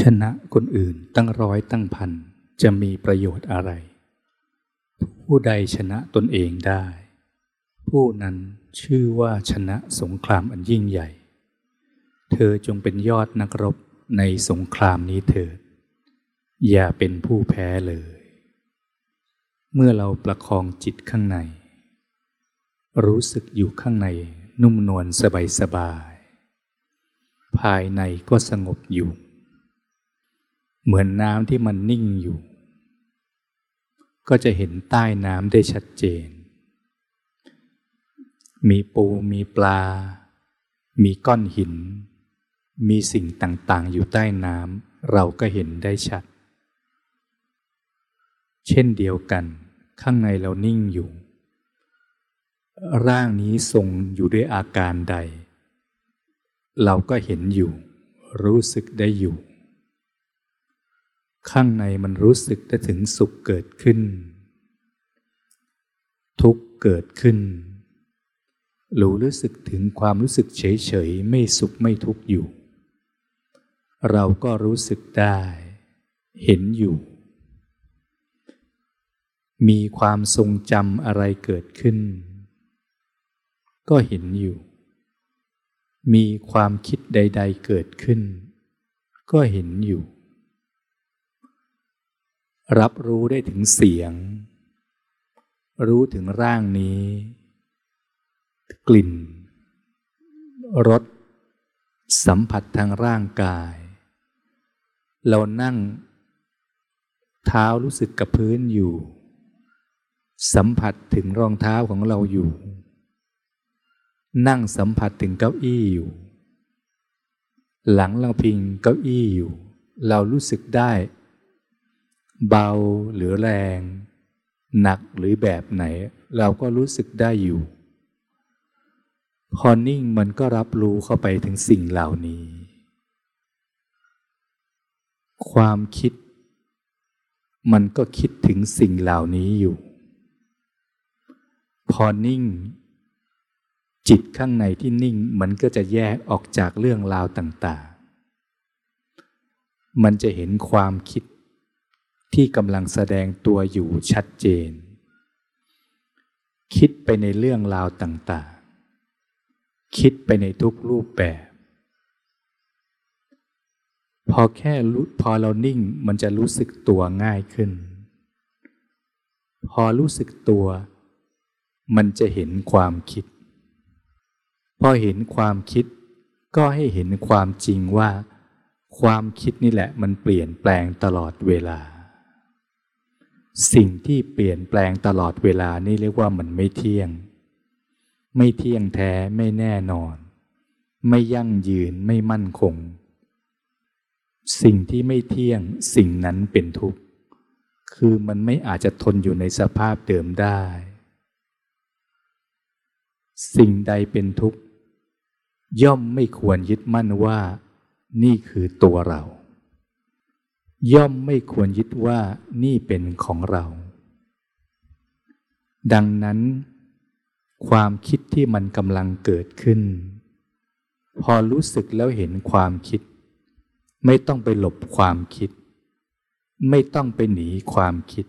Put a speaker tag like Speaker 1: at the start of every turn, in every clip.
Speaker 1: ชนะคนอื่นตั้งร้อยตั้งพันจะมีประโยชน์อะไร ผู้ใดชนะตนเองได้ ผู้นั้นชื่อว่าชนะสงครามอันยิ่งใหญ่ เธอจงเป็นยอดนักรบในสงครามนี้เถิด อย่าเป็นผู้แพ้เลย เมื่อเราประคองจิตข้างใน รู้สึกอยู่ข้างในนุ่มนวลสบายสบาย ภายในก็สงบอยู่ เหมือนน้ำที่มันนิ่งอยู่ ก็จะเห็นใต้น้ำได้ชัดเจน มีปูมีปลา มีก้อนหิน มีสิ่งต่างๆ อยู่ใต้น้ำเราก็เห็นได้ชัด เช่นเดียวกัน ข้างในเรานิ่งอยู่ ร่างนี้ทรงอยู่ด้วยอาการใด เราก็เห็นอยู่ รู้สึกได้อยู่ ข้างในมันรู้สึกได้ถึงสุขเกิดขึ้น ทุกเกิดขึ้นหรู้รู้สึกถึงความรู้สึกเฉยเฉยไม่สุขไม่ทุกข์อยู่ เราก็รู้สึกได้ เห็นอยู่ มีความทรงจำอะไรเกิดขึ้น ก็เห็นอยู่ มีความคิดใด ๆเกิดขึ้น ก็เห็นอยู่ รับรู้ได้ถึงเสียง รู้ถึงร่างนี้ กลิ่น รส สัมผัสทางร่างกาย เรานั่ง เท้ารู้สึกกับพื้นอยู่ สัมผัสถึงรองเท้าของเราอยู่ นั่งสัมผัสถึงเก้าอี้อยู่ หลังเราพิงเก้าอี้อยู่ เรารู้สึกได้ เบาหรือแรง หนักหรือแบบไหน เราก็รู้สึกได้อยู่ พอนิ่งมันก็รับรู้เข้าไปถึงสิ่งเหล่านี้ ความคิด มันก็คิดถึงสิ่งเหล่านี้อยู่ พอนิ่ง จิตข้างในที่นิ่งมันก็จะแยกออกจากเรื่องราวต่าง ๆ มันจะเห็นความคิด ที่กำลังแสดงตัวอยู่ชัดเจน คิดไปในเรื่องราวต่างๆ คิดไปในทุกรูปแบบ พอแค่รู้พอเรานิ่งมันจะรู้สึกตัวง่ายขึ้น พอรู้สึกตัว มันจะเห็นความคิด พอเห็นความคิดก็ให้เห็นความจริงว่า ความคิดนี่แหละมันเปลี่ยนแปลงตลอดเวลา สิ่งที่เปลี่ยนแปลงตลอดเวลานี่เรียกว่ามันไม่เที่ยง ไม่เที่ยงแท้ไม่แน่นอน ไม่ยั่งยืนไม่มั่นคง สิ่งที่ไม่เที่ยงสิ่งนั้นเป็นทุกข์ คือมันไม่อาจจะทนอยู่ในสภาพเดิมได้ สิ่งใดเป็นทุกข์ ย่อมไม่ควรยึดมั่นว่า นี่คือตัวเรา ย่อมไม่ควรยึดว่านี่เป็นของเรา ดังนั้น ความคิดที่มันกำลังเกิดขึ้น พอรู้สึกแล้วเห็นความคิด ไม่ต้องไปหลบความคิด ไม่ต้องไปหนีความคิด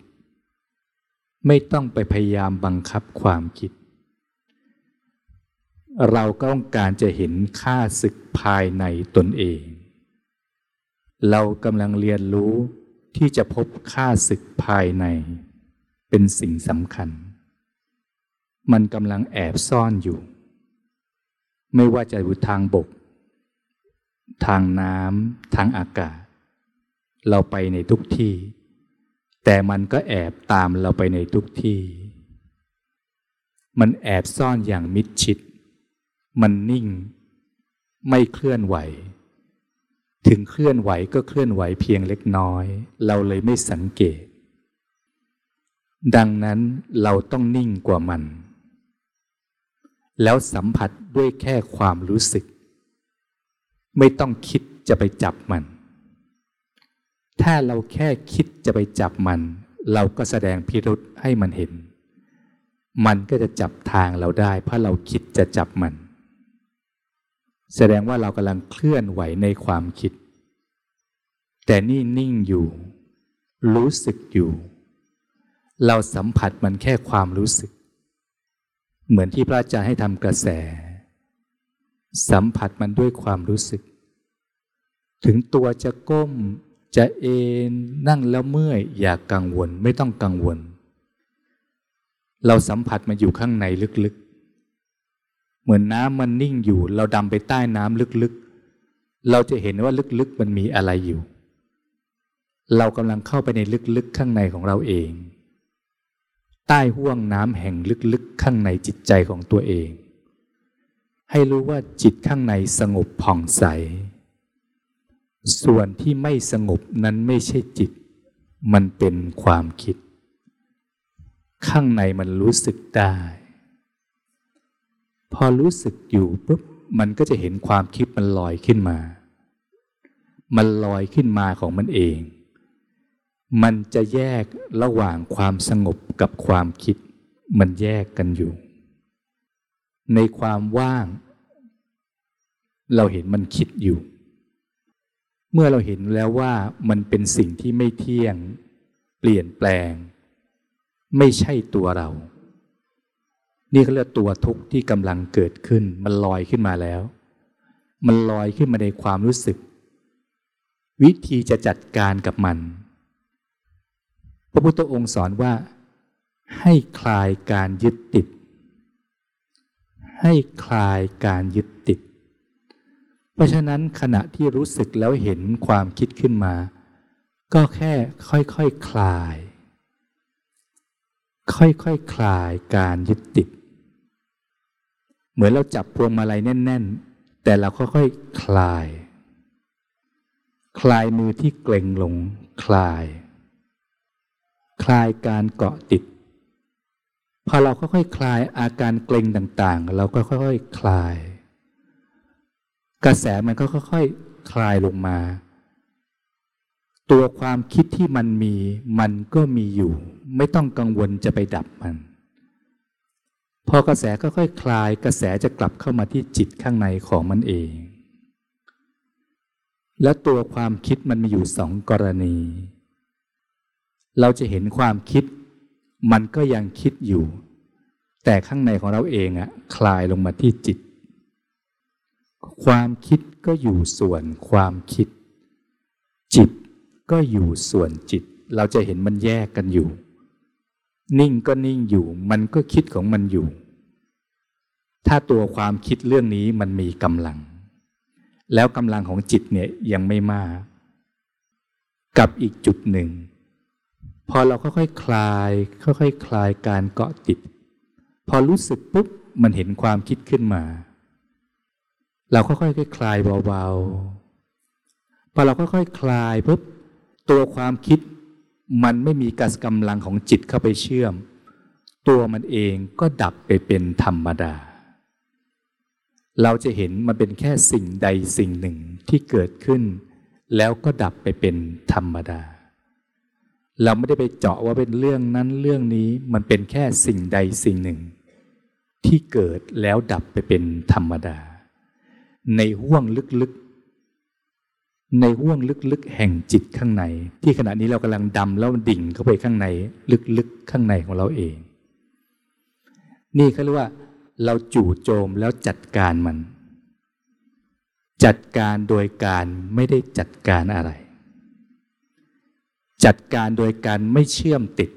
Speaker 1: ไม่ต้องไปพยายามบังคับความคิด เราก็ต้องการจะเห็นค่าศึกภายในตนเอง เรากำลังเรียนรู้ที่จะพบค่าศึกภายใน เป็นสิ่งสำคัญ มันกำลังแอบซ่อนอยู่ ไม่ว่าจะอยู่ทางบก ทางน้ำทางอากาศ เราไปในทุกที่ แต่มันก็แอบตามเราไปในทุกที่ มันแอบซ่อนอย่างมิดชิด มันนิ่ง ไม่เคลื่อนไหว ถึงเคลื่อนไหวก็เคลื่อนไหวเพียงเล็กน้อย เราเลยไม่สังเกต ดังนั้นเราต้องนิ่งกว่ามัน แล้วสัมผัสด้วยแค่ความรู้สึก ไม่ต้องคิดจะไปจับมัน ถ้าเราแค่คิดจะไปจับมัน เราก็แสดงพิรุษให้มันเห็น มันก็จะจับทางเราได้ เพราะเราคิดจะจับมัน แสดงว่าเรากำลังเคลื่อนไหวในความคิด แต่นี่นิ่งอยู่ รู้สึกอยู่ เราสัมผัสมันแค่ความรู้สึก เหมือนที่พระอาจารย์ให้ทำกระแส สัมผัสมันด้วยความรู้สึก ถึงตัวจะก้มจะเอนนั่งแล้วเมื่อยอย่ากกังวลไม่ต้องกังวล เราสัมผัสมันอยู่ข้างในลึก เหมือนน้ำมันนิ่งอยู่ เราดำไปใต้น้ำลึกๆ เราจะเห็นว่าลึกๆมันมีอะไรอยู่ เรากำลังเข้าไปในลึกๆข้างในของเราเอง ใต้ห่วงน้ำแห่งลึกๆข้างในจิตใจของตัวเอง ให้รู้ว่าจิตข้างในสงบผ่องใส ส่วนที่ไม่สงบนั้นไม่ใช่จิต มันเป็นความคิด ข้างในมันรู้สึกได้ พอรู้สึกอยู่ปุ๊บมันก็จะเห็นความคิดมันลอยขึ้นมา มันลอยขึ้นมาของมันเอง มันจะแยกระหว่างความสงบกับความคิด มันแยกกันอยู่ ในความว่าง เราเห็นมันคิดอยู่ เมื่อเราเห็นแล้วว่ามันเป็นสิ่งที่ไม่เที่ยง เปลี่ยนแปลง ไม่ใช่ตัวเรา นี่เขาเรียกตัวทุกข์ที่กำลังเกิดขึ้น มันลอยขึ้นมาแล้ว มันลอยขึ้นมาในความรู้สึก วิธีจะจัดการกับมัน พระพุทธองค์สอนว่า ให้คลายการยึดติด ให้คลายการยึดติด เพราะฉะนั้นขณะที่รู้สึกแล้วเห็นความคิดขึ้นมา ก็แค่ค่อยๆคคลายค่อยๆคคลายการยึดติด เหมือนเราจับพวงมาลัยแน่น ๆ แต่เราค่อยๆคคลาย คลายมือที่เกร็งลง คลาย คลายการเกาะติด พอเราค่อยๆคคลายอาการเกร็งต่างๆ เราก็ค่อยๆคคลาย กระแสมันก็ค่อยๆคลายลงมา ตัวความคิดที่มันมี มันก็มีอยู่ ไม่ต้องกังวลจะไปดับมัน พอกระแสก็ค่อยคลาย กระแสจะกลับเข้ามาที่จิตข้างในของมันเอง และตัวความคิดมันมีอยู่สองกรณี เราจะเห็นความคิด มันก็ยังคิดอยู่ แต่ข้างในของเราเองอะคลายลงมาที่จิต ความคิดก็อยู่ส่วนความคิด จิตก็อยู่ส่วนจิต เราจะเห็นมันแยกกันอยู่ นิ่งก็นิ่งอยู่ มันก็คิดของมันอยู่ ถ้าตัวความคิดเรื่องนี้มันมีกำลัง แล้วกำลังของจิตเนี่ยยังไม่มาก กับอีกจุดหนึ่ง พอเราค่อยๆคคลาย ค่อยๆคคลายการเกาะติด พอรู้สึกปุ๊บมันเห็นความคิดขึ้นมา เราค่อยๆคลายเบาๆ พอเราค่อยๆคลายปุ๊บตัวความคิด มันไม่มีกกำลังของจิตเข้าไปเชื่อม ตัวมันเองก็ดับไปเป็นธรรมดา เราจะเห็นมันเป็นแค่สิ่งใดสิ่งหนึ่งที่เกิดขึ้น แล้วก็ดับไปเป็นธรรมดา เราไม่ได้ไปเจาะว่าเป็นเรื่องนั้นเรื่องนี้มันเป็นแค่สิ่งใดสิ่งหนึ่ง ที่เกิดแล้วดับไปเป็นธรรมดา ในห่วงลึก ในห่วงลึกๆแห่งจิตข้างใน ที่ขณะนี้เรากำลังดำแล้วดิ่งเข้าไปข้างใน ลึกๆข้างในของเราเอง นี่เขาเรียกว่า เราจู่โจมแล้วจัดการมัน จัดการโดยการไม่ได้จัดการอะไร จัดการโดยการไม่เชื่อมติด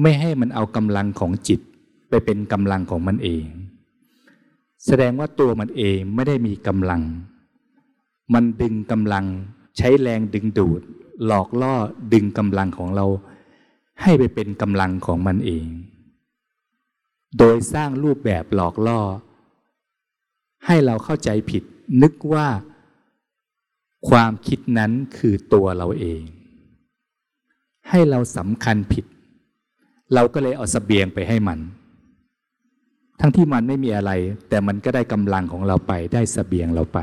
Speaker 1: ไม่ให้มันเอากำลังของจิตไปเป็นกำลังของมันเอง แสดงว่าตัวมันเองไม่ได้มีกำลัง มันดึงกำลังใช้แรงดึงดูด หลอกล่อดึงกำลังของเรา ให้ไปเป็นกำลังของมันเอง โดยสร้างรูปแบบหลอกล่อ ให้เราเข้าใจผิด นึกว่า ความคิดนั้นคือตัวเราเอง ให้เราสำคัญผิด เราก็เลยเอาสเสบียงไปให้มัน ทั้งที่มันไม่มีอะไร แต่มันก็ได้กำลังของเราไปได้สเสบียงเราไป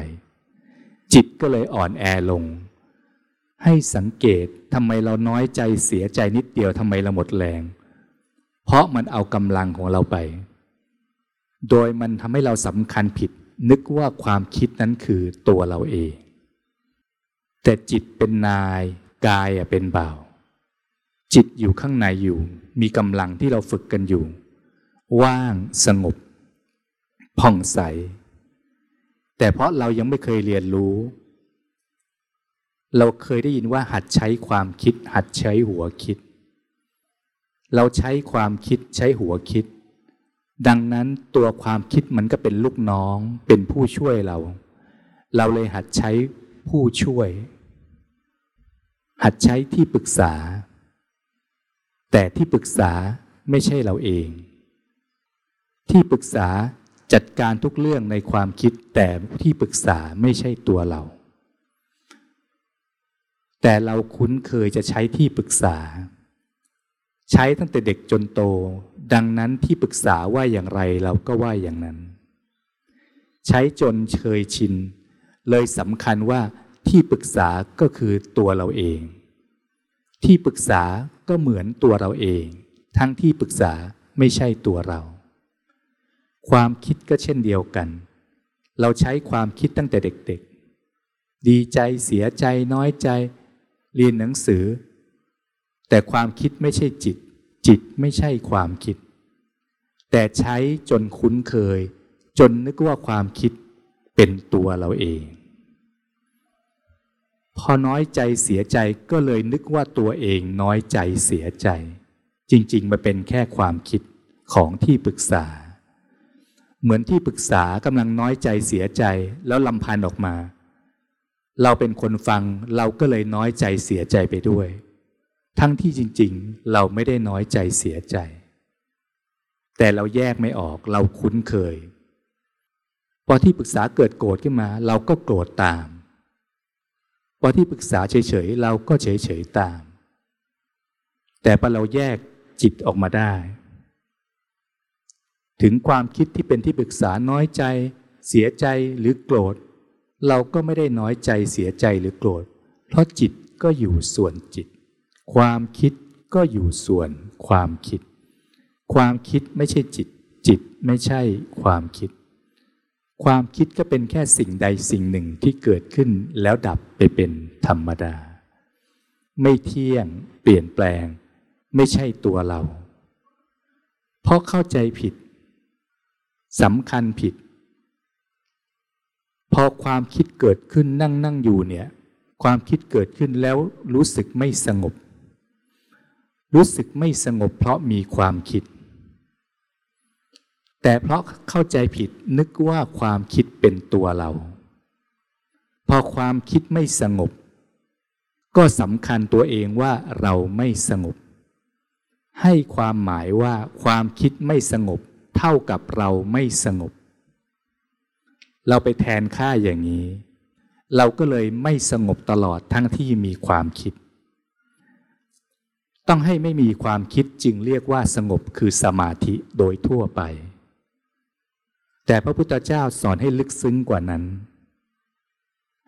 Speaker 1: จิตก็เลยอ่อนแอลง ให้สังเกตทำไมเราน้อยใจเสียใจนิดเดียวทำไมเราหมดแรง เพราะมันเอากำลังของเราไป โดยมันทำให้เราสำคัญผิด นึกว่าความคิดนั้นคือตัวเราเอง แต่จิตเป็นนาย กายเป็นบ่าว จิตอยู่ข้างในอยู่ มีกำลังที่เราฝึกกันอยู่ ว่างสงบ ผ่องใส แต่เพราะเรายังไม่เคยเรียนรู้ เราเคยได้ยินว่า หัดใช้ความคิด หัดใช้หัวคิด เราใช้ความคิดใช้หัวคิด ดังนั้นตัวความคิดมันก็เป็นลูกน้อง เป็นผู้ช่วยเรา เราเลยหัดใช้ผู้ช่วย หัดใช้ที่ปรึกษา แต่ที่ปรึกษาไม่ใช่เราเอง ที่ปรึกษา จัดการทุกเรื่องในความคิดแต่ที่ปรึกษาไม่ใช่ตัวเรา แต่เราคุ้นเคยจะใช้ที่ปรึกษา ใช้ตั้งแต่เด็กจนโต ดังนั้นที่ปรึกษาว่าอย่างไรเราก็ว่าอย่างนั้น ใช้จนเคยชิน เลยสำคัญว่าที่ปรึกษาก็คือตัวเราเอง ที่ปรึกษาก็เหมือนตัวเราเอง ทั้งที่ปรึกษาไม่ใช่ตัวเรา ความคิดก็เช่นเดียวกัน เราใช้ความคิดตั้งแต่เด็กๆ ดีใจเสียใจน้อยใจ เรียนหนังสือ แต่ความคิดไม่ใช่จิต จิตไม่ใช่ความคิด แต่ใช้จนคุ้นเคย จนนึกว่าความคิดเป็นตัวเราเอง พอน้อยใจเสียใจก็เลยนึกว่าตัวเองน้อยใจเสียใจ จริงๆมันเป็นแค่ความคิดของที่ปรึกษา เหมือนที่ปรึกษากำลังน้อยใจเสียใจแล้วลำพันออกมา เราเป็นคนฟังเราก็เลยน้อยใจเสียใจไปด้วย ทั้งที่จริงๆ เราไม่ได้น้อยใจเสียใจ แต่เราแยกไม่ออกเราคุ้นเคย พอที่ปรึกษาเกิดโกรธขึ้นมา เราก็โกรธตาม พอที่ปรึกษาเฉยๆเราก็เฉยๆตาม แต่พอเราแยกจิตออกมาได้ ถึงความคิดที่เป็นที่ปรึกษาน้อยใจ เสียใจหรือโกรธ เราก็ไม่ได้น้อยใจเสียใจหรือโกรธ เพราะจิตก็อยู่ส่วนจิต ความคิดก็อยู่ส่วนความคิด ความคิดไม่ใช่จิต จิตไม่ใช่ความคิด ความคิดก็เป็นแค่สิ่งใดสิ่งหนึ่งที่เกิดขึ้นแล้วดับไปเป็นธรรมดา ไม่เที่ยง เปลี่ยนแปลง ไม่ใช่ตัวเรา เพราะเข้าใจผิด สำคัญผิด พอความคิดเกิดขึ้นนั่งนั่งอยู่เนี่ย ความคิดเกิดขึ้นแล้วรู้สึกไม่สงบ รู้สึกไม่สงบเพราะมีความคิด แต่เพราะเข้าใจผิดนึกว่าความคิดเป็นตัวเรา พอความคิดไม่สงบ ก็สำคัญตัวเองว่าเราไม่สงบ ให้ความหมายว่าความคิดไม่สงบ ท่ากับเราไม่สงบ เราไปแทนค่าอย่างนี้ เราก็เลยไม่สงบตลอดทั้งที่มีความคิด ต้องให้ไม่มีความคิดจึงเรียกว่าสงบคือสมาธิโดยทั่วไป แต่พระพุทธเจ้าสอนให้ลึกซึ้งกว่านั้น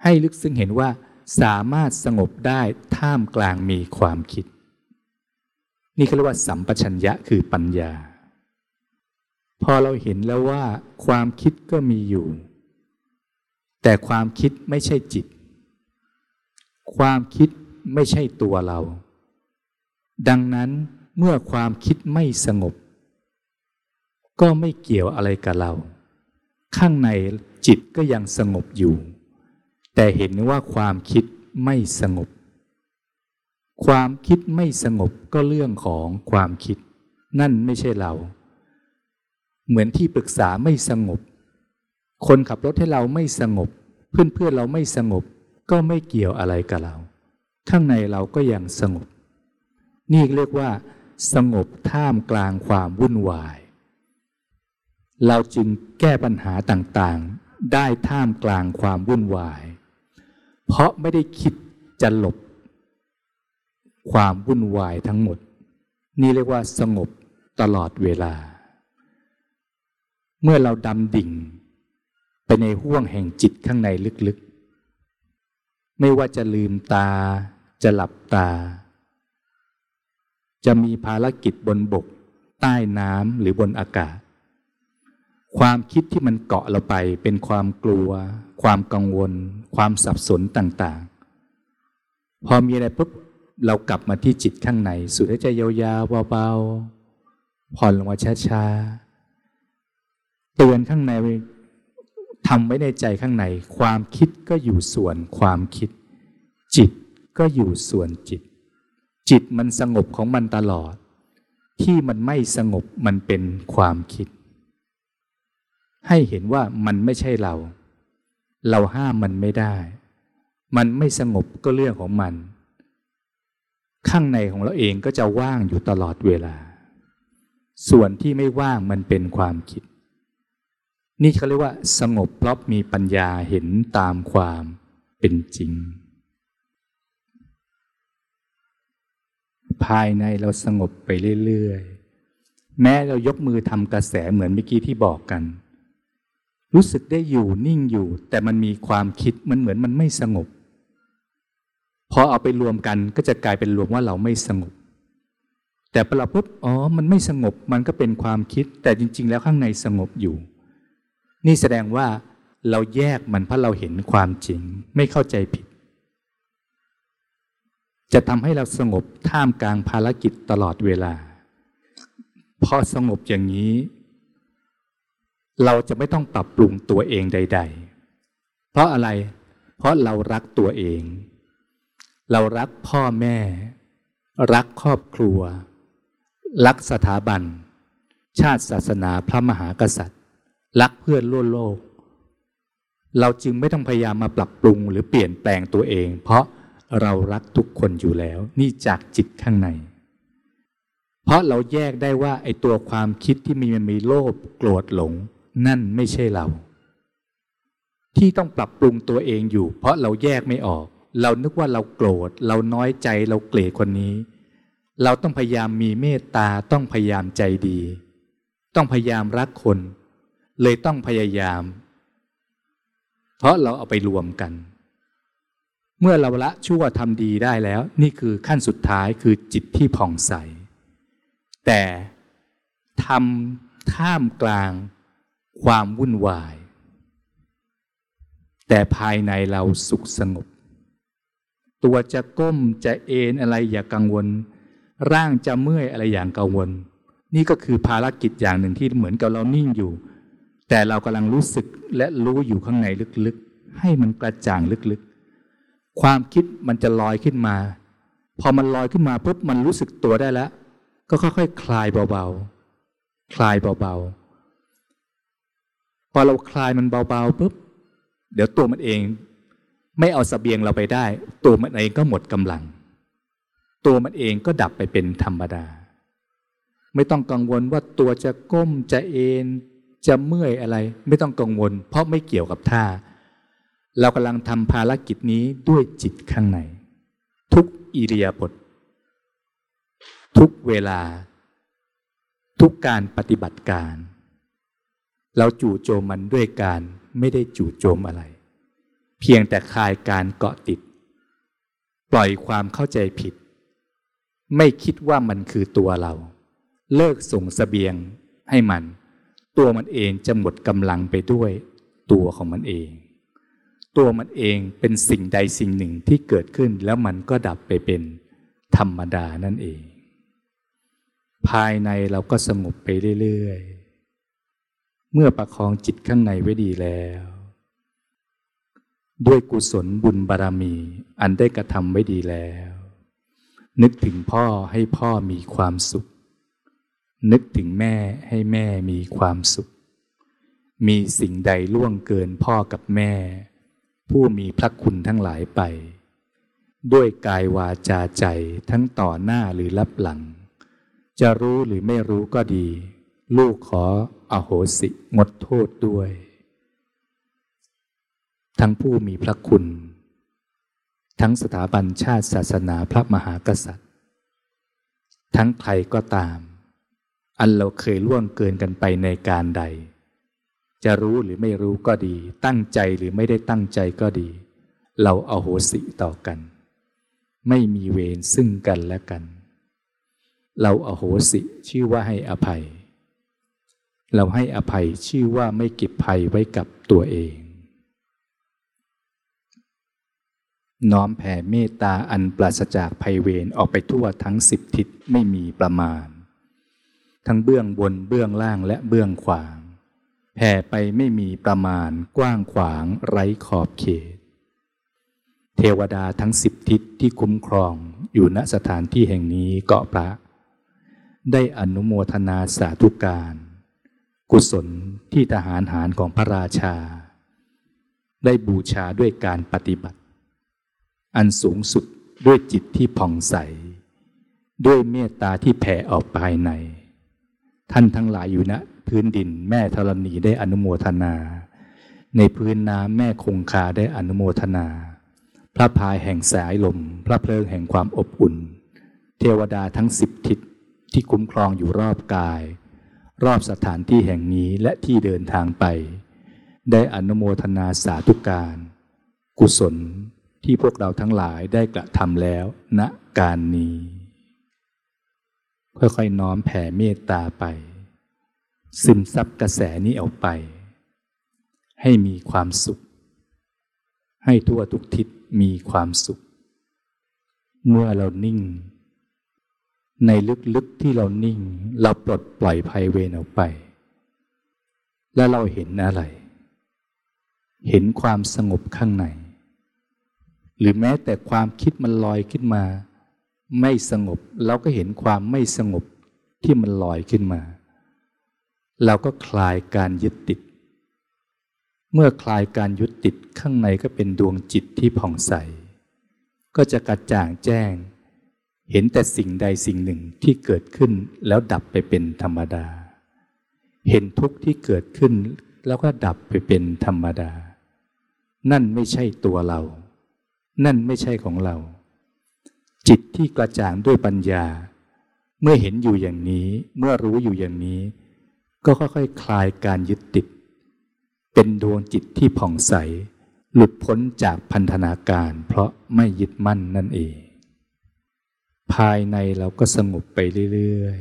Speaker 1: ให้ลึกซึ้งเห็นว่าสามารถสงบได้ท่ามกลางมีความคิด นี่เขาเรียกว่าสัมปชัญญะคือปัญญา พอเราเห็นแล้วว่าความคิดก็มีอยู่ แต่ความคิดไม่ใช่จิต ความคิดไม่ใช่ตัวเรา ดังนั้นเมื่อความคิดไม่สงบ ก็ไม่เกี่ยวอะไรกับเรา ข้างในจิตก็ยังสงบอยู่ แต่เห็นว่าความคิดไม่สงบ ความคิดไม่สงบก็เรื่องของความคิด นั่นไม่ใช่เรา เหมือนที่ปรึกษาไม่สงบ คนขับรถให้เราไม่สงบ เพื่อนเพื่อเราไม่สงบ ก็ไม่เกี่ยวอะไรกับเรา ข้างในเราก็ยังสงบ นี่เรียกว่า สงบท่ามกลางความวุ่นวาย เราจึงแก้ปัญหาต่างๆ ได้ท่ามกลางความวุ่นวาย เพราะไม่ได้คิดจะหลบ ความวุ่นวายทั้งหมด นี่เรียกว่าสงบตลอดเวลา เมื่อเราดำดิ่ง ไปในห้วงแห่งจิตข้างในลึกๆ ไม่ว่าจะลืมตา จะหลับตา จะมีภารกิจบนบก ใต้น้ำหรือบนอากาศ ความคิดที่มันเกาะเราไปเป็นความกลัว ความกังวล ความสับสนต่างๆ พอมีอะไรปุ๊บเรากลับมาที่จิตข้างในสูดหายใจยาวๆเบาๆผ่อนลงมาช้าๆ เตือนข้างในทำไว้ในใจข้างใน ความคิดก็อยู่ส่วนความคิด จิตก็อยู่ส่วนจิต จิตมันสงบของมันตลอด ที่มันไม่สงบมันเป็นความคิด ให้เห็นว่ามันไม่ใช่เรา เราห้ามมันไม่ได้ มันไม่สงบก็เรื่องของมัน ข้างในของเราเองก็จะว่างอยู่ตลอดเวลา ส่วนที่ไม่ว่างมันเป็นความคิด นี่เขาเรียกว่า สงบเพราะมีปัญญาเห็นตามความเป็นจริง ภายในเราสงบไปเรื่อยๆ แม้เรายกมือทำกระแสเหมือนเมื่อกี้ที่บอกกัน รู้สึกได้อยู่นิ่งอยู่ แต่มันมีความคิดมันเหมือนมันไม่สงบ พอเอาไปรวมกันก็จะกลายเป็นรวมว่าเราไม่สงบ แต่พอเราปุ๊บอ๋อ มันไม่สงบมันก็เป็นความคิด แต่จริง ๆ แล้วข้างในสงบอยู่ นี่แสดงว่าเราแยกมันเพราะเราเห็นความจริง ไม่เข้าใจผิด จะทำให้เราสงบท่ามกลางภารกิจตลอดเวลา พอสงบอย่างนี้ เราจะไม่ต้องปรับปรุงตัวเองใด ๆ เพราะอะไร เพราะเรารักตัวเอง เรารักพ่อแม่ รักครอบครัว รักสถาบัน ชาติศาสนาพระมหากษัตริย์ รักเพื่อนร่วมโลก เราจึงไม่ต้องพยายามมาปรับปรุงหรือเปลี่ยนแปลงตัวเอง เพราะเรารักทุกคนอยู่แล้ว นี่จากจิตข้างใน เพราะเราแยกได้ว่าไอ้ตัวความคิดที่มีมันมีโลภโกรธหลง นั่นไม่ใช่เรา ที่ต้องปรับปรุงตัวเองอยู่ เพราะเราแยกไม่ออก เรานึกว่าเราโกรธ เราน้อยใจเราเกลียดคนนี้ เราต้องพยายามมีเมตตาต้องพยายามใจดี ต้องพยายามรักคน เลยต้องพยายาม เพราะเราเอาไปรวมกัน เมื่อเราละชั่วทำดีได้แล้ว นี่คือขั้นสุดท้ายคือจิตที่ผ่องใส แต่ทำท่ามกลางความวุ่นวาย แต่ภายในเราสุขสงบ ตัวจะก้มจะเอนอะไรอย่ากังวล ร่างจะเมื่อยอะไรอย่างกังวล นี่ก็คือภารกิจอย่างหนึ่งที่เหมือนกับเรานิ่งอยู่ แต่เรากำลังรู้สึกและรู้อยู่ข้างในลึกๆ ให้มันกระจ่างลึกๆ ความคิดมันจะลอยขึ้นมา พอมันลอยขึ้นมาปุ๊บมันรู้สึกตัวได้แล้ว ก็ค่อยๆคคลายเบาๆ คลายเบาๆ พอเราคลายมันเบาๆปุ๊บ เดี๋ยวตัวมันเอง ไม่เอาสเสบียงเราไปได้ ตัวมันเองก็หมดกำลัง ตัวมันเองก็ดับไปเป็นธรรมดา ไม่ต้องกังวลว่าตัวจะก้มจะเอน จะเมื่อยอะไรไม่ต้องกังวล เพราะไม่เกี่ยวกับท่า เรากำลังทำภารกิจนี้ด้วยจิตข้างใน ทุกอิริยาบถทุกเวลา ทุกการปฏิบัติการ เราจู่โจมมันด้วยการไม่ได้จู่โจมอะไร เพียงแต่คลายการเกาะติด ปล่อยความเข้าใจผิด ไม่คิดว่ามันคือตัวเรา เลิกส่งสเสบียงให้มัน ตัวมันเองจะหมดกำลังไปด้วยตัวของมันเอง ตัวมันเองเป็นสิ่งใดสิ่งหนึ่งที่เกิดขึ้นแล้วมันก็ดับไปเป็นธรรมดานั่นเอง ภายในเราก็สงบไปเรื่อยๆ เมื่อประคองจิตข้างในไว้ดีแล้ว ด้วยกุศลบุญบารรมี อันได้กระทำไว้ดีแล้ว นึกถึงพ่อให้พ่อมีความสุข นึกถึงแม่ให้แม่มีความสุข มีสิ่งใดล่วงเกินพ่อกับแม่ ผู้มีพระคุณทั้งหลายไป ด้วยกายวาจาใจทั้งต่อหน้าหรือรับหลัง จะรู้หรือไม่รู้ก็ดี ลูกขออโหสิงดโทษด้วย ทั้งผู้มีพระคุณ ทั้งสถาบันชาติศาสนาพระมหากษัตริย์ ทั้งใครก็ตาม อันเราเคยล่วงเกินกันไปในการใด จะรู้หรือไม่รู้ก็ดี ตั้งใจหรือไม่ได้ตั้งใจก็ดี เราเอาโหสิต่อกัน ไม่มีเวรซึ่งกันและกัน เราเอาโหสิชื่อว่าให้อภัย เราให้อภัยชื่อว่าไม่เก็บภัยไว้กับตัวเอง น้อมแผ่เมตตาอันปราศจากภัยเวรออกไปทั่วทั้งสิบทิศไม่มีประมาณ ทั้งเบื้องบนเบื้องล่างและเบื้องขวางแผ่ไปไม่มีประมาณกว้างขวางไร้ขอบเขต เทวดาทั้งสิบทิศที่คุ้มครองอยู่ณสถานที่แห่งนี้เกาะพระ ได้อนุโมทนาสาธุการ กุศลที่ทหารหารของพระราชา ได้บูชาด้วยการปฏิบัติ อันสูงสุดด้วยจิตที่ผ่องใส ด้วยเมตตาที่แผ่ออกภายใน ท่านทั้งหลายอยู่ณพื้นดินแม่ธรณีได้อนุโมทนา ในพื้นน้ำแม่คงคาได้อนุโมทนา พระพายแห่งสายลม พระเพลิงแห่งความอบอุ่น เทวดาทั้งสิบทิศที่คุ้มครองอยู่รอบกาย รอบสถานที่แห่งนี้และที่เดินทางไป ได้อนุโมทนาสาธุการ กุศลที่พวกเราทั้งหลายได้กระทำแล้วณการนี้ ค่อยๆน้อมแผ่เมตตาไป ซึมซับกระแสนี้ออกไป ให้มีความสุข ให้ทั่วทุกทิศมีความสุข เมื่อเรานิ่ง ในลึกๆที่เรานิ่ง เราปลดปล่อยภัยเวรออกไป แล้วเราเห็นอะไร เห็นความสงบข้างใน หรือแม้แต่ความคิดมันลอยขึ้นมา ไม่สงบ เราก็เห็นความไม่สงบที่มันลอยขึ้นมา เราก็คลายการยึดติด เมื่อคลายการยึดติดข้างในก็เป็นดวงจิตที่ผ่องใส ก็จะกระจ่างแจ้ง เห็นแต่สิ่งใดสิ่งหนึ่งที่เกิดขึ้นแล้วดับไปเป็นธรรมดา เห็นทุกข์ที่เกิดขึ้นแล้วก็ดับไปเป็นธรรมดา นั่นไม่ใช่ตัวเรา นั่นไม่ใช่ของเรา จิตที่กระจ่างด้วยปัญญา เมื่อเห็นอยู่อย่างนี้ เมื่อรู้อยู่อย่างนี้ ก็ค่อยๆคคลายการยึดติด เป็นดวงจิตที่ผ่องใส หลุดพ้นจากพันธนาการ เพราะไม่ยึดมั่นนั่นเอง ภายในเราก็สงบไปเรื่อย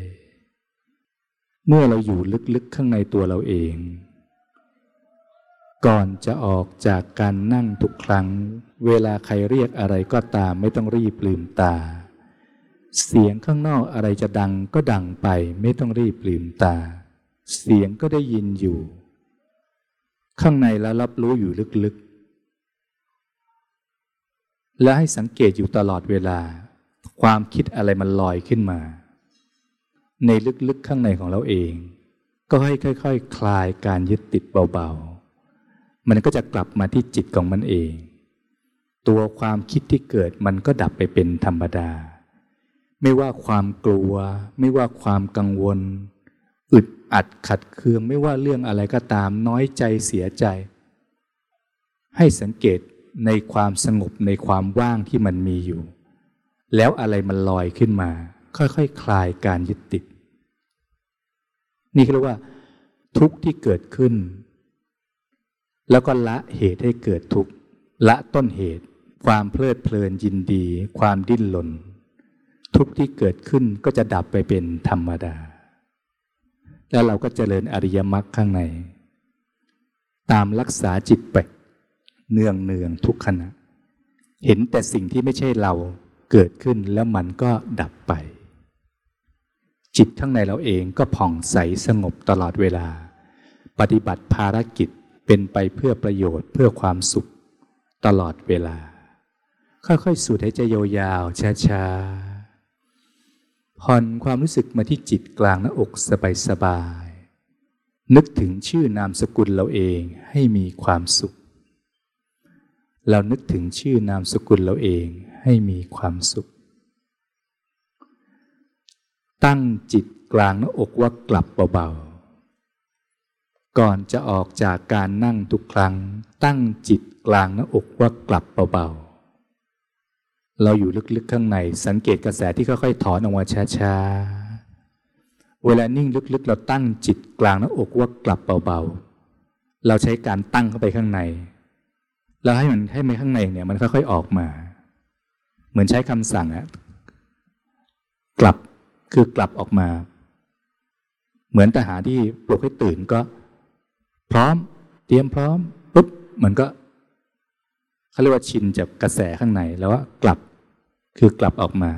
Speaker 1: ๆ เมื่อเราอยู่ลึกๆข้างในตัวเราเอง ก่อนจะออกจากการนั่งทุกครั้ง เวลาใครเรียกอะไรก็ตามไม่ต้องรีบลืมตา เสียงข้างนอกอะไรจะดังก็ดังไปไม่ต้องรีบลืมตา เสียงก็ได้ยินอยู่ ข้างในแล้วรับรู้อยู่ลึกๆ และให้สังเกตอยู่ตลอดเวลา ความคิดอะไรมันลอยขึ้นมา ในลึกๆข้างในของเราเอง ก็ให้ค่อย ๆคคลายการยึดติดเบาๆ มันก็จะกลับมาที่จิตของมันเอง ตัวความคิดที่เกิดมันก็ดับไปเป็นธรรมดา ไม่ว่าความกลัว ไม่ว่าความกังวล อึดอัดขัดเคือง ไม่ว่าเรื่องอะไรก็ตามน้อยใจเสียใจ ให้สังเกตในความสงบในความว่างที่มันมีอยู่ แล้วอะไรมันลอยขึ้นมา ค่อยๆคคลายการยึดติด นี่เรียกว่า ทุกข์ที่เกิดขึ้น แล้วก็ละเหตุให้เกิดทุกข์ละต้นเหตุ ความเพลิดเพลินยินดี ความดิ้นรนทุกข์ที่เกิดขึ้นก็จะดับไปเป็นธรรมดา แล้วเราก็เจริญอริยมรรคข้างใน ตามรักษาจิตไปเนืองเนืองทุกขณะ เห็นแต่สิ่งที่ไม่ใช่เราเกิดขึ้นแล้วมันก็ดับไป จิตข้างในเราเองก็ผ่องใสสงบตลอดเวลา ปฏิบัติภารกิจ เป็นไปเพื่อประโยชน์เพื่อความสุขตลอดเวลา ค่อยๆสูดหายใจยาวๆช้าๆผ่อนความรู้สึกมาที่จิตกลางหน้าอกสบายๆนึกถึงชื่อนามสกุลเราเองให้มีความสุข เรานึกถึงชื่อนามสกุลเราเองให้มีความสุข ตั้งจิตกลางหน้าอกว่ากลับเบาๆ ก่อนจะออกจากการนั่งทุกครั้ง ตั้งจิตกลางหน้าอกว่ากลับเบาๆ เราอยู่ลึกๆข้างใน สังเกตกระแสที่ค่อยๆถอนออกมาช้าๆ เวลานิ่งลึกๆ เราตั้งจิตกลางหน้าอกว่ากลับเบาๆ เราใช้การตั้งเข้าไปข้างใน แล้วให้มันให้มันข้างในเนี่ยมันค่อยๆออกมา เหมือนใช้คำสั่งอะกลับคือกลับออกมา เหมือนทหารที่ปลุกให้ตื่นก็ พร้อม เตรียมพร้อมปุ๊บมันก็เขาเรียกว่าชินจากกระแสข้างในแล้วว่ากลับคือกลับออกมา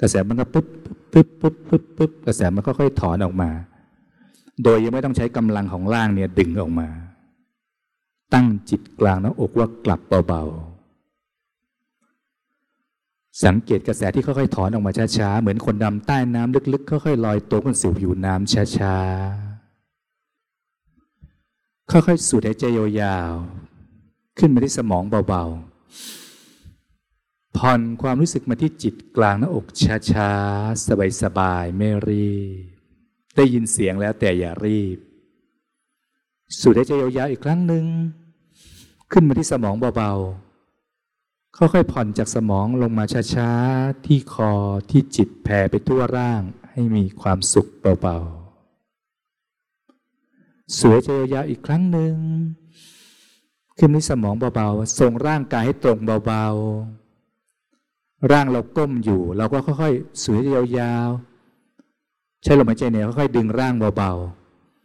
Speaker 1: กระแสมันก็ปุ๊บปุ๊บปุ๊บปุ๊บปุ๊บกระแสมันก็ค่อยถอนออกมา โดยยังไม่ต้องใช้กำลังของร่างเนี่ยดึงออกมา ตั้งจิตกลางหน้าอกว่ากลับเบาๆสังเกตกระแสที่ค่อยๆถอนออกมาช้าๆเหมือนคนดำใต้น้ำลึกๆค่อยๆลอยตัวขึ้นสู่ผิวน้ำช้าๆ ค่อยๆ สูดหายใจยาวๆ ขึ้นมาที่สมองเบาๆ ผ่อนความรู้สึกมาที่จิตกลางหน้าอกช้าๆ สบายๆ ไม่รีบ ได้ยินเสียงแล้วแต่อย่ารีบ สูดหายใจยาวๆ อีกครั้งหนึ่ง ขึ้นมาที่สมองเบาๆ ค่อยๆ ผ่อนจากสมองลงมาช้าๆ ที่คอที่จิตแผ่ไปทั่วร่างให้มีความสุขเบาๆ สูดหายยาวๆอีกครั้งหนึ่งขึ้นที่สมองเบาๆส่งร่างกายให้ตรงเบาๆ ร่างเราก้มอยู่ เราก็ค่อยๆสูดยาวๆใช้ลมหายใจเนี่ยค่อยๆดึงร่างเบา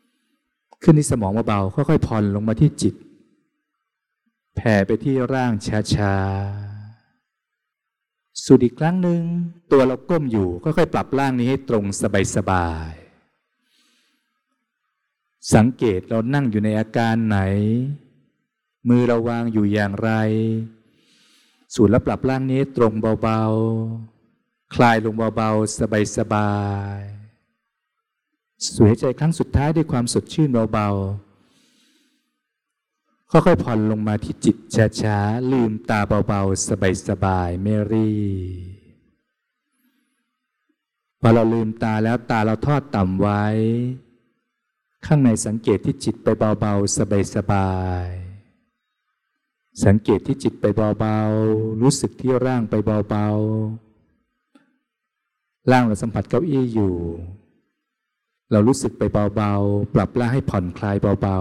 Speaker 1: ๆขึ้นที่สมองเบาๆค่อยๆผ่อนลงมาที่จิต แผ่ไปที่ร่างช้าๆสูดอีกครั้งหนึ่งตัวเราก้มอยู่ค่อยๆปรับร่างนี้ให้ตรงสบายๆ สังเกตเรานั่งอยู่ในอาการไหน มือเราวางอยู่อย่างไร สูดแล้วปรับร่างนี้ตรงเบาๆ คลายลงเบาๆ สบายๆสูดหายใจครั้งสุดท้ายด้วยความสดชื่นเบาๆ ค่อยๆผ่อนลงมาที่จิตช้าๆ ลืมตาเบาๆ สบายๆ ไม่รีพอเราลืมตาแล้วตาเราทอดต่ำไว้ ข้างในสังเกตที่จิตไปเบาๆ สบายๆ สังเกตที่จิตไปเบาๆ รู้สึกที่ร่างไปเบาๆ ร่างเราสัมผัสเก้าอี้อยู่ เรารู้สึกไปเบาๆ ปรับร่างให้ผ่อนคลายเบา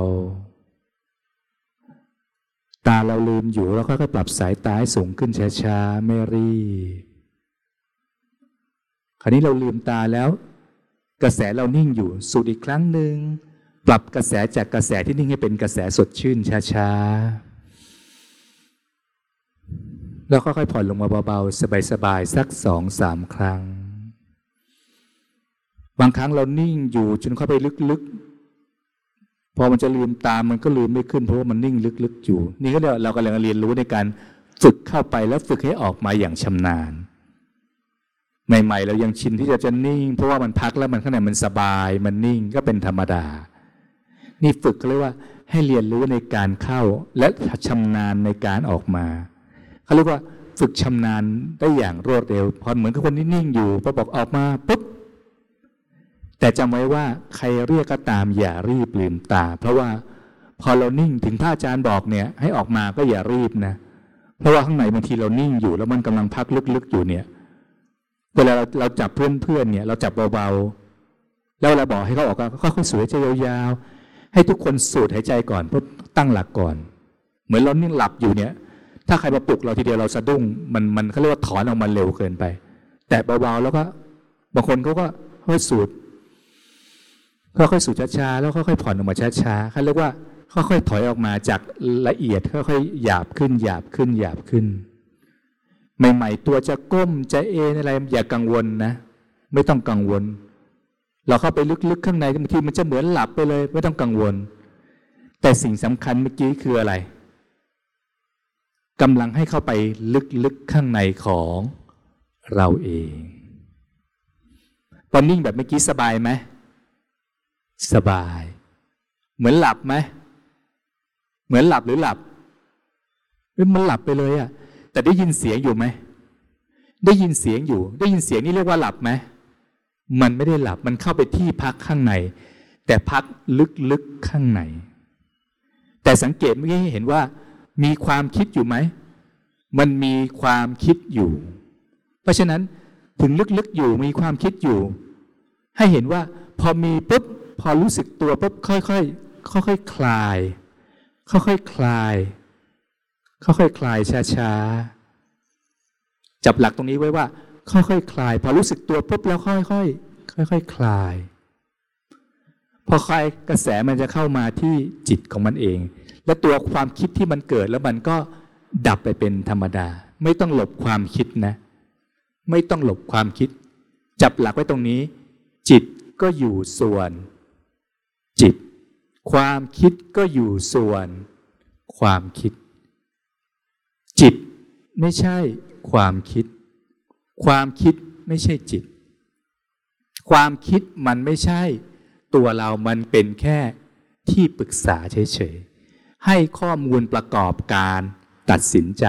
Speaker 1: ๆ ตาเราลืมอยู่แล้วก็ปรับสายตาให้สูงขึ้นช้าๆ ไม่รีบ คราวนี้เราลืมตาแล้วกระแสเรานิ่งอยู่สูดอีกครั้งหนึ่ง ปรับกระแสจากกระแสที่นิ่งให้เป็นกระแสสดชื่นช้าๆ แล้วค่อยๆผ่อนลงมาเบาๆ สบายๆ สักสองสามครั้ง บางครั้งเรานิ่งอยู่จนเข้าไปลึกๆ พอมันจะลืมตามันก็ลืมไม่ขึ้นเพราะว่ามันนิ่งลึกๆ อยู่ นี่ก็เรากำลังเรียนรู้ในการฝึกเข้าไปแล้วฝึกให้ออกมาอย่างชำนาญใหม่ๆเรายังชินที่จะจะนิ่ง เพราะว่ามันพักแล้วมันข้างในมันสบายมันนิ่งก็เป็นธรรมดา นี่ฝึกก็เรียกว่า ให้เรียนรู้ในการเข้าและชำนาญในการออกมาเขาเรียกว่าฝึกชำนาญได้อย่างรวดเร็วพอเหมือนกับคนที่นิ่งอยู่พอบอกออกมาปุ๊บแต่จำไว้ว่าใครเรียกก็ตามอย่ารีบลืมตา เพราะว่าพอเรานิ่งถึงพระอาจารย์บอกเนี่ยให้ออกมาก็อย่ารีบนะเพราะว่าข้างในบางทีเรานิ่งอยู่ แล้วมันกำลังพักลึกๆอยู่เนี่ยเวลาเราเราจับเพื่อนๆเนี่ย เราจับเบาๆแล้วเราบอกให้เขาออกก็ค่อยๆสูดหายใจยาวๆ ให้ทุกคนสูดหายใจก่อนเพื่อตั้งหลักก่อน เหมือนเรานิ่งหลับอยู่เนี่ย ถ้าใครมาปลุกเราทีเดียวเราสะดุ้ง มันมันเขาเรียกว่าถอนออกมาเร็วเกินไป แต่เบาๆแล้วก็บางคนเขาก็ค่อยสูดค่อยๆสูดช้าๆแล้วค่อยๆผ่อนออกมาช้าๆเขาเรียกว่าค่อยๆถอยออกมาจากละเอียดค่อยๆหยาบขึ้นหยาบขึ้นหยาบขึ้น ใหม่ ๆ ตัวจะก้มจะเอนอะไรอย่ากังวลนะ ไม่ต้องกังวล เราเข้าไปลึกๆข้างในบางทีมันจะเหมือนหลับไปเลย ไม่ต้องกังวล แต่สิ่งสำคัญเมื่อกี้คืออะไรกำลังให้เข้าไปลึกๆข้างในของเราเองตอนนิ่งแบบเมื่อกี้สบายไหมสบาย เหมือนหลับไหมเหมือนหลับหรือหลับเมันหลับไปเลยอะแต่ได้ยินเสียงอยู่ไหมได้ยินเสียงอยู่ ได้ยินเสียงนี่เรียกว่าหลับไหม มันไม่ได้หลับมันเข้าไปที่พักข้างใน แต่พักลึกๆข้างใน แต่สังเกตเมื่อกี้เห็นว่า มีความคิดอยู่ไหม มันมีความคิดอยู่ เพราะฉะนั้นถึงลึกๆอยู่มีความคิดอยู่ ให้เห็นว่าพอมีปุ๊บพอรู้สึกตัวปุ๊บค่อยๆค่อยๆคลาย ค่อยๆคลาย ค่อยๆคลายช้าๆจับหลักตรงนี้ไว้ว่า ค่อยๆคลาย พอรู้สึกตัวปุ๊บแล้วค่อยๆค่อยๆคลาย พอคลายกระแสมันจะเข้ามาที่จิตของมันเอง และตัวความคิดที่มันเกิดแล้วมันก็ดับไปเป็นธรรมดา ไม่ต้องหลบความคิดนะ ไม่ต้องหลบความคิด จับหลักไว้ตรงนี้ จิตก็อยู่ส่วน จิต ความคิดก็อยู่ส่วน ความคิด จิตไม่ใช่ความคิด ความคิดไม่ใช่จิต ความคิดมันไม่ใช่ ตัวเรามันเป็นแค่ที่ปรึกษาเฉยๆ ให้ข้อมูลประกอบการตัดสินใจ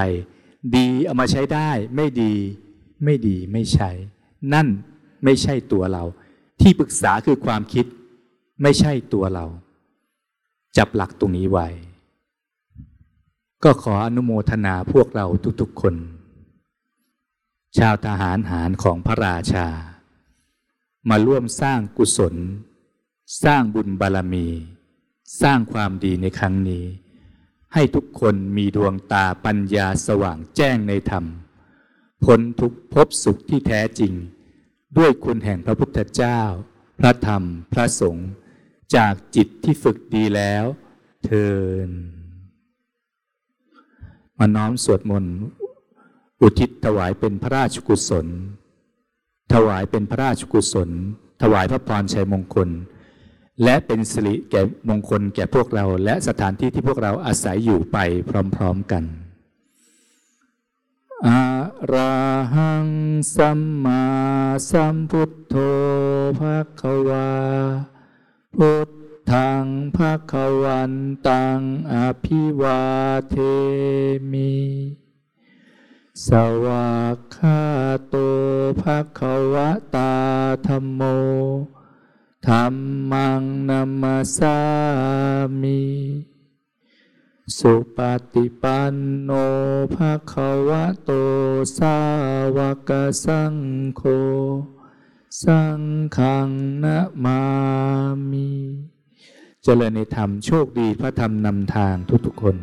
Speaker 1: ดีเอามาใช้ได้ไม่ดีไม่ดีไม่ใช้ นั่นไม่ใช่ตัวเรา ที่ปรึกษาคือความคิดไม่ใช่ตัวเรา จับหลักตรงนี้ไว้ ก็ขออนุโมทนาพวกเราทุกๆคน ชาวทหารหารของพระราชา มาร่วมสร้างกุศล สร้างบุญบารมี สร้างความดีในครั้งนี้ ให้ทุกคนมีดวงตาปัญญาสว่างแจ้งในธรรมพ้นทุกภพสุขที่แท้จริง ด้วยคุณแห่งพระพุทธเจ้า พระธรรมพระสงฆ์จากจิตที่ฝึกดีแล้ว เทินมาน้อมสวดมนต์ อุทิศถวายเป็นพระราชกุศล ถวายเป็นพระราชกุศล ถวายพระพรชัยมงคล และเป็นสิริแก่มงคลแก่พวกเรา และสถานที่ที่พวกเราอาศัยอยู่ไปพร้อมๆกันอะระหังสัมมาสัมพุทโธภะคะวา พุทธังภะคะวันตังอภิวาเทมิ สวากขาโตภะคะวะตาธรรมโมธรรมังนัมสสามิสุปฏิปันโนภะคะวะโตสาวกสังโฆสังฆังนะมามิ เจริญในธรรมโชคดีพระธรรมนำทางทุกๆคน